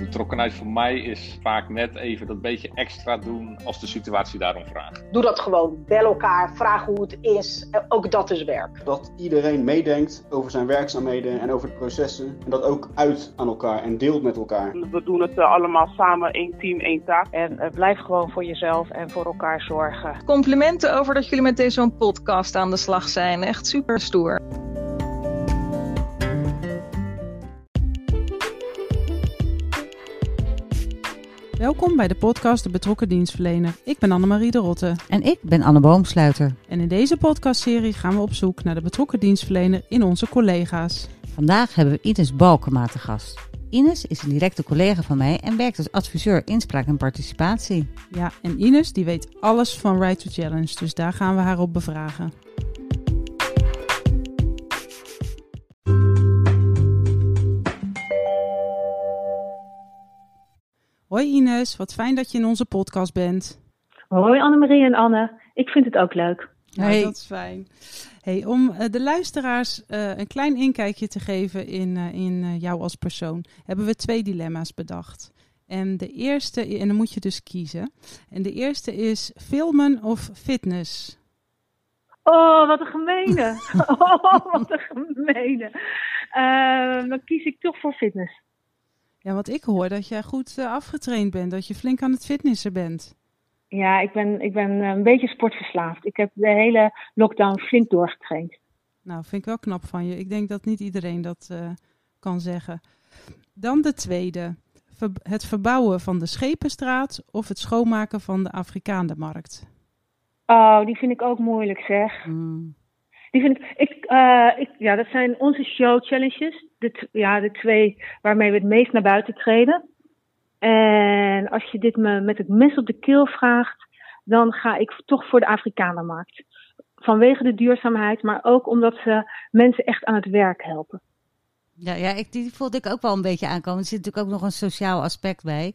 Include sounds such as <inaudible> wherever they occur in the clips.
betrokkenheid voor mij is vaak net even dat beetje extra doen als de situatie daarom vraagt. Doe dat gewoon. Bel elkaar, vraag hoe het is. Ook dat is werk. Dat iedereen meedenkt over zijn werkzaamheden en over de processen. En dat ook uit aan elkaar en deelt met elkaar. We doen het eh, allemaal samen, één team, één taak. En uh, blijf gewoon voor jezelf en voor elkaar zorgen. Complimenten over dat jullie met deze podcast aan de slag zijn. Echt super stoer. Welkom bij de podcast De Betrokken Dienstverlener. Ik ben Annemarie de Rotte. En ik ben Anne Boomsluiter. En in deze podcastserie gaan we op zoek naar de betrokken dienstverlener in onze collega's. Vandaag hebben we Ines Balkema te gast. Ines is een directe collega van mij en werkt als adviseur inspraak en participatie. Ja, en Ines die weet alles van Right to Challenge, dus daar gaan we haar op bevragen. Hoi Ines, wat fijn dat je in onze podcast bent. Hoi Annemarie en Anne, ik vind het ook leuk. Hey. dat is fijn. Hey, om uh, de luisteraars uh, een klein inkijkje te geven in, uh, in jou als persoon, hebben we twee dilemma's bedacht. En de eerste, en dan moet je dus kiezen. En de eerste is filmen of fitness. Oh, wat een gemene. <laughs> oh, wat een gemene. dan kies ik toch voor fitness. Ja, want ik hoor dat jij goed afgetraind bent, dat je flink aan het fitnessen bent. Ja, ik ben, ik ben een beetje sportverslaafd. Ik heb de hele lockdown flink doorgetraind. Nou, vind ik wel knap van je. Ik denk dat niet iedereen dat uh, kan zeggen. Dan de tweede. Ver het verbouwen van de Schepenstraat of het schoonmaken van de Afrikaandermarkt? Oh, die vind ik ook moeilijk zeg. Mm. Die vind ik, uh, ik, ja, dat zijn onze show challenges. De, ja, de twee waarmee we het meest naar buiten treden. En als je dit me met het mes op de keel vraagt, dan ga ik toch voor de Afrikanermarkt. Vanwege de duurzaamheid, maar ook omdat ze mensen echt aan het werk helpen. Ja, ja ik, die voelde ik ook wel een beetje aankomen. Er zit natuurlijk ook nog een sociaal aspect bij.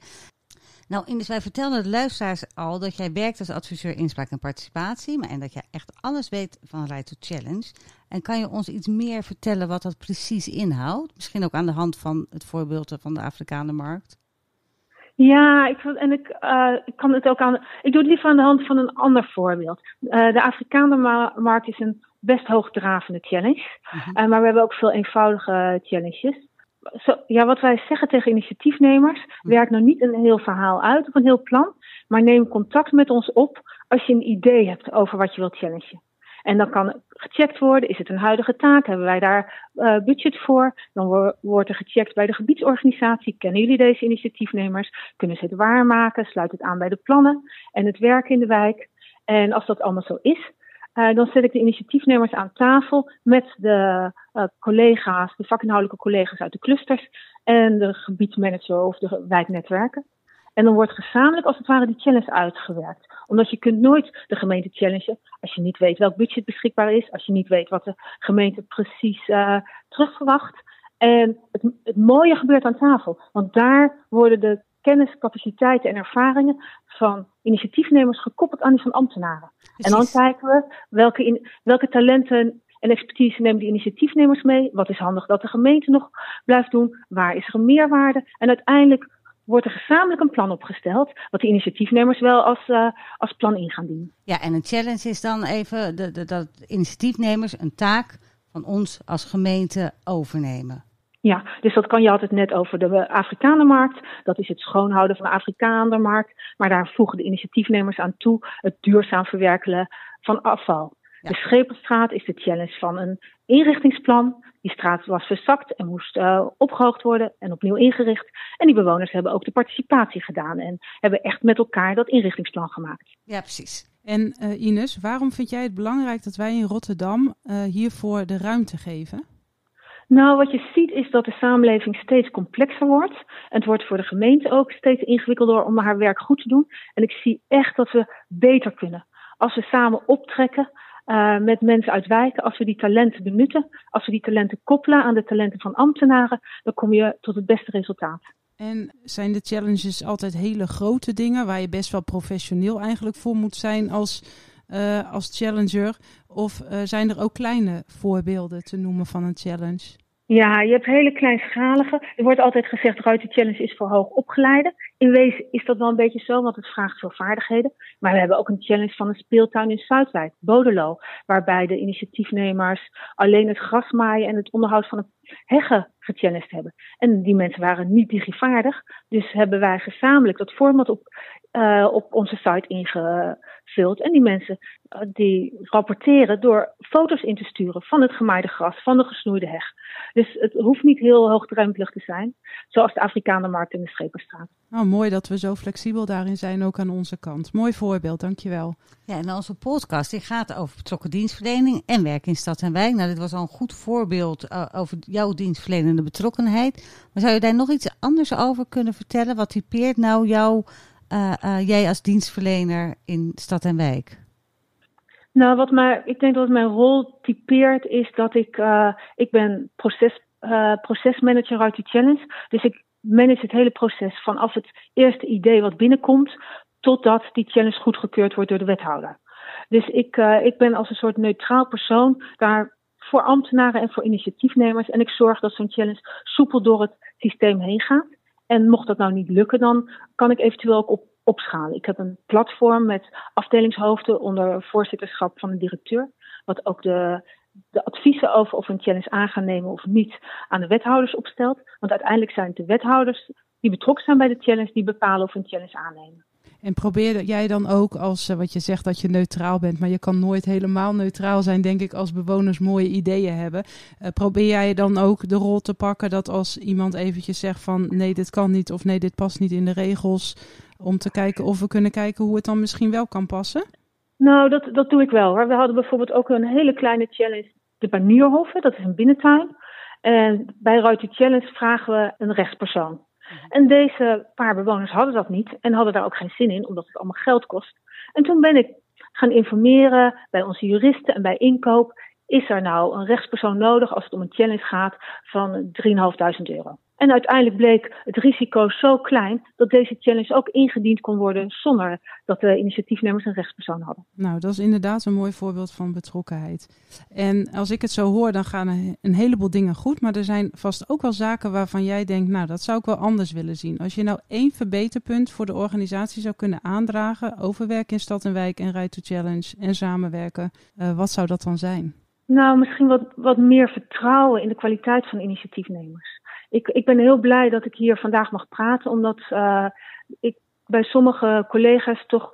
Nou, Ines, wij vertelden de luisteraars al dat jij werkt als adviseur inspraak en participatie. Maar en dat jij echt alles weet van Right to Challenge. En kan je ons iets meer vertellen wat dat precies inhoudt? Misschien ook aan de hand van het voorbeeld van de Afrikanermarkt. Ja, ik, en ik, uh, ik kan het ook aan. Ik doe het liever aan de hand van een ander voorbeeld. Uh, de Afrikaandermarkt is een best hoogdravende challenge. Uh, maar we hebben ook veel eenvoudige challenges. Zo, ja, wat wij zeggen tegen initiatiefnemers, mhm. werk nou niet een heel verhaal uit of een heel plan, maar neem contact met ons op als je een idee hebt over wat je wilt challengen. En dan kan gecheckt worden, is het een huidige taak? Hebben wij daar uh, budget voor? Dan wordt er gecheckt bij de gebiedsorganisatie. Kennen jullie deze initiatiefnemers? Kunnen ze het waarmaken? Sluit het aan bij de plannen en het werk in de wijk? En als dat allemaal zo is, uh, dan zet ik de initiatiefnemers aan tafel met de uh, collega's, de vakinhoudelijke collega's uit de clusters en de gebiedsmanager of de wijknetwerken. En dan wordt gezamenlijk als het ware die challenge uitgewerkt. Omdat je kunt nooit de gemeente challengen als je niet weet welk budget beschikbaar is, als je niet weet wat de gemeente precies uh, terugverwacht. En het mooie gebeurt aan tafel, want daar worden de kennis, capaciteiten en ervaringen van initiatiefnemers gekoppeld aan die van ambtenaren. En dan kijken we welke, in, welke talenten en expertise nemen die initiatiefnemers mee. Wat is handig dat de gemeente nog blijft doen? Waar is er een meerwaarde? En uiteindelijk wordt er gezamenlijk een plan opgesteld, wat de initiatiefnemers wel als, uh, als plan in gaan dienen. Ja, en een challenge is dan even de, de, dat initiatiefnemers een taak van ons als gemeente overnemen. Ja, dus dat kan je altijd net over de Afrikanermarkt. Dat is het schoonhouden van de Afrikanermarkt. Maar daar voegen de initiatiefnemers aan toe het duurzaam verwerkelen van afval. De Schepenstraat is de challenge van een inrichtingsplan. Die straat was verzakt en moest uh, opgehoogd worden en opnieuw ingericht. En die bewoners hebben ook de participatie gedaan en hebben echt met elkaar dat inrichtingsplan gemaakt. Ja, precies. En uh, Ines, waarom vind jij het belangrijk dat wij in Rotterdam uh, hiervoor de ruimte geven? Nou, wat je ziet is dat de samenleving steeds complexer wordt. En het wordt voor de gemeente ook steeds ingewikkelder om haar werk goed te doen. En ik zie echt dat we beter kunnen. Als we samen optrekken, uh, met mensen uit wijken. Als we die talenten benutten, als we die talenten koppelen aan de talenten van ambtenaren, dan kom je tot het beste resultaat. En zijn de challenges altijd hele grote dingen waar je best wel professioneel eigenlijk voor moet zijn als, uh, als challenger? Of uh, zijn er ook kleine voorbeelden te noemen van een challenge? Ja, je hebt hele kleinschalige. Er wordt altijd gezegd, Ruiter Challenge is voor hoog opgeleide. In wezen is dat wel een beetje zo, want het vraagt veel vaardigheden. Maar we hebben ook een challenge van een speeltuin in Zuidwijk, Bodelo. Waarbij de initiatiefnemers alleen het gras maaien en het onderhoud van het heggen gechallenged hebben. En die mensen waren niet digivaardig. Dus hebben wij gezamenlijk dat format op, uh, op onze site ingevuld. En die mensen uh, die rapporteren door foto's in te sturen van het gemaaide gras, van de gesnoeide heg. Dus het hoeft niet heel hoogdrempelig te zijn, zoals de Afrikanermarkt in de Schepenstraat. Nou, mooi dat we zo flexibel daarin zijn, ook aan onze kant. Mooi voorbeeld, dankjewel. Ja, en onze podcast die gaat over betrokken dienstverlening en werk in stad en wijk. Nou, dit was al een goed voorbeeld uh, over jouw dienstverlenende betrokkenheid. Maar zou je daar nog iets anders over kunnen vertellen? Wat typeert nou jou, uh, uh, jij als dienstverlener in stad en wijk? Nou, wat mij, ik denk dat mijn rol typeert is dat ik, uh, ik ben proces, procesmanager uit die challenge. Dus ik manage het hele proces vanaf het eerste idee wat binnenkomt totdat die challenge goedgekeurd wordt door de wethouder. Dus ik, ik ben als een soort neutraal persoon daar voor ambtenaren en voor initiatiefnemers. En ik zorg dat zo'n challenge soepel door het systeem heen gaat. En mocht dat nou niet lukken, dan kan ik eventueel ook op opschalen. Ik heb een platform met afdelingshoofden onder voorzitterschap van de directeur. Wat ook de, de adviezen over of een challenge aan gaan nemen of niet aan de wethouders opstelt. Want uiteindelijk zijn het de wethouders die betrokken zijn bij de challenge die bepalen of een challenge aannemen. En probeer jij dan ook als, wat je zegt dat je neutraal bent, maar je kan nooit helemaal neutraal zijn, denk ik, als bewoners mooie ideeën hebben. Uh, probeer jij dan ook de rol te pakken dat als iemand eventjes zegt van nee, dit kan niet of nee, dit past niet in de regels, om te kijken of we kunnen kijken hoe het dan misschien wel kan passen? Nou, dat, dat doe ik wel. We hadden bijvoorbeeld ook een hele kleine challenge, de Banierhoffen, dat is een binnentuin. En bij Ruiter Challenge vragen we een rechtspersoon. En deze paar bewoners hadden dat niet en hadden daar ook geen zin in, omdat het allemaal geld kost. En toen ben ik gaan informeren bij onze juristen en bij inkoop. Is er nou een rechtspersoon nodig als het om een challenge gaat van 3.500 euro? En uiteindelijk bleek het risico zo klein dat deze challenge ook ingediend kon worden zonder dat de initiatiefnemers een rechtspersoon hadden. Nou, dat is inderdaad een mooi voorbeeld van betrokkenheid. En als ik het zo hoor, dan gaan er een heleboel dingen goed, maar er zijn vast ook wel zaken waarvan jij denkt, nou, dat zou ik wel anders willen zien. Als je nou één verbeterpunt voor de organisatie zou kunnen aandragen over werk in stad en wijk en Right to Challenge en samenwerken, uh, wat zou dat dan zijn? Nou, misschien wat, wat meer vertrouwen in de kwaliteit van initiatiefnemers ik, ik ben heel blij dat ik hier vandaag mag praten, omdat uh, ik bij sommige collega's toch,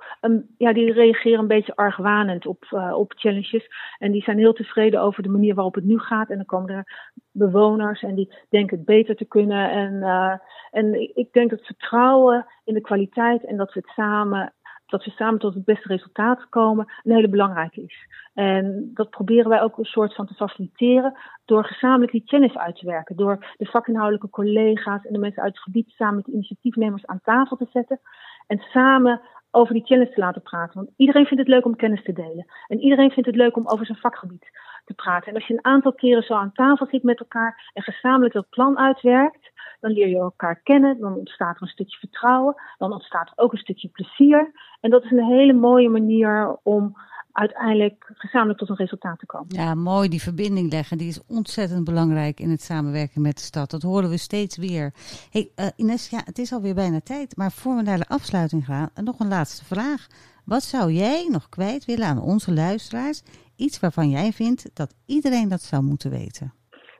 ja, die reageren een beetje argwanend op, uh, op challenges. En die zijn heel tevreden over de manier waarop het nu gaat. En dan komen er bewoners en die denken het beter te kunnen. En, uh, en ik denk dat vertrouwen in de kwaliteit en dat we het samen dat we samen tot het beste resultaat komen, een hele belangrijke is. En dat proberen wij ook een soort van te faciliteren door gezamenlijk die kennis uit te werken. Door de vakinhoudelijke collega's en de mensen uit het gebied samen met de initiatiefnemers aan tafel te zetten. En samen over die kennis te laten praten. Want iedereen vindt het leuk om kennis te delen. En iedereen vindt het leuk om over zijn vakgebied te praten. En als je een aantal keren zo aan tafel zit met elkaar en gezamenlijk dat plan uitwerkt, dan leer je elkaar kennen, dan ontstaat er een stukje vertrouwen, dan ontstaat er ook een stukje plezier. En dat is een hele mooie manier om uiteindelijk gezamenlijk tot een resultaat te komen. Ja, mooi die verbinding leggen. Die is ontzettend belangrijk in het samenwerken met de stad. Dat horen we steeds weer. Hey, uh, Ines, ja, het is alweer bijna tijd. Maar voor we naar de afsluiting gaan, nog een laatste vraag. Wat zou jij nog kwijt willen aan onze luisteraars? Iets waarvan jij vindt dat iedereen dat zou moeten weten?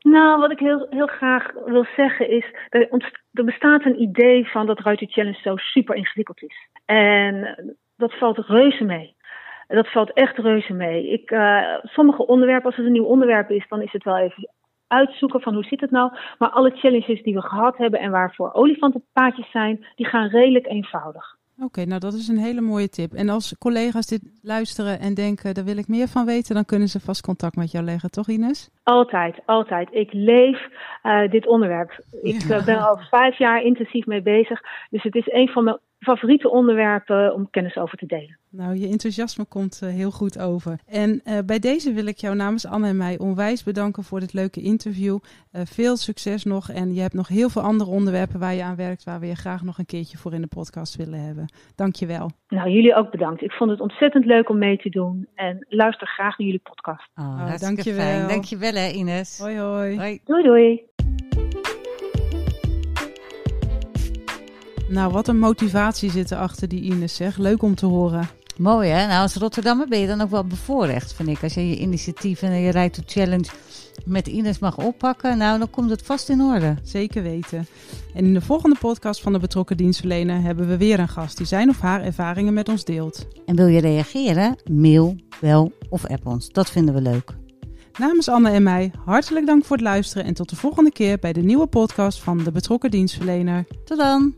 Nou, wat ik heel, heel graag wil zeggen is, er, bestaat een idee van dat Ruiter Challenge zo super ingewikkeld is. En dat valt reuze mee. Dat valt echt reuze mee. Ik, uh, sommige onderwerpen, als het een nieuw onderwerp is, dan is het wel even uitzoeken van hoe zit het nou. Maar alle challenges die we gehad hebben en waarvoor olifantenpaadjes zijn, die gaan redelijk eenvoudig. Oké, okay, nou dat is een hele mooie tip. En als collega's dit luisteren en denken, daar wil ik meer van weten, dan kunnen ze vast contact met jou leggen, toch Ines? Altijd, altijd. Ik leef uh, dit onderwerp. Ik ja. uh, ben al vijf jaar intensief mee bezig. Dus het is een van mijn favoriete onderwerpen om kennis over te delen. Nou, je enthousiasme komt uh, heel goed over. En uh, bij deze wil ik jou namens Anne en mij onwijs bedanken voor dit leuke interview. Uh, veel succes nog en je hebt nog heel veel andere onderwerpen waar je aan werkt, waar we je graag nog een keertje voor in de podcast willen hebben. Dank je wel. Nou, jullie ook bedankt. Ik vond het ontzettend leuk om mee te doen en luister graag naar jullie podcast. Oh, oh dank je wel. Dank je wel hè Ines. Hoi hoi. hoi. Doei doei. Nou, wat een motivatie zit er achter die Ines, zeg. Leuk om te horen. Mooi hè? Nou, als Rotterdammer ben je dan ook wel bevoorrecht, vind ik. Als je je initiatief en je Right to Challenge met Ines mag oppakken, nou, dan komt het vast in orde. Zeker weten. En in de volgende podcast van de betrokken dienstverlener hebben we weer een gast die zijn of haar ervaringen met ons deelt. En wil je reageren? Mail, bel of app ons. Dat vinden we leuk. Namens Anne en mij, hartelijk dank voor het luisteren en tot de volgende keer bij de nieuwe podcast van de betrokken dienstverlener. Tot dan!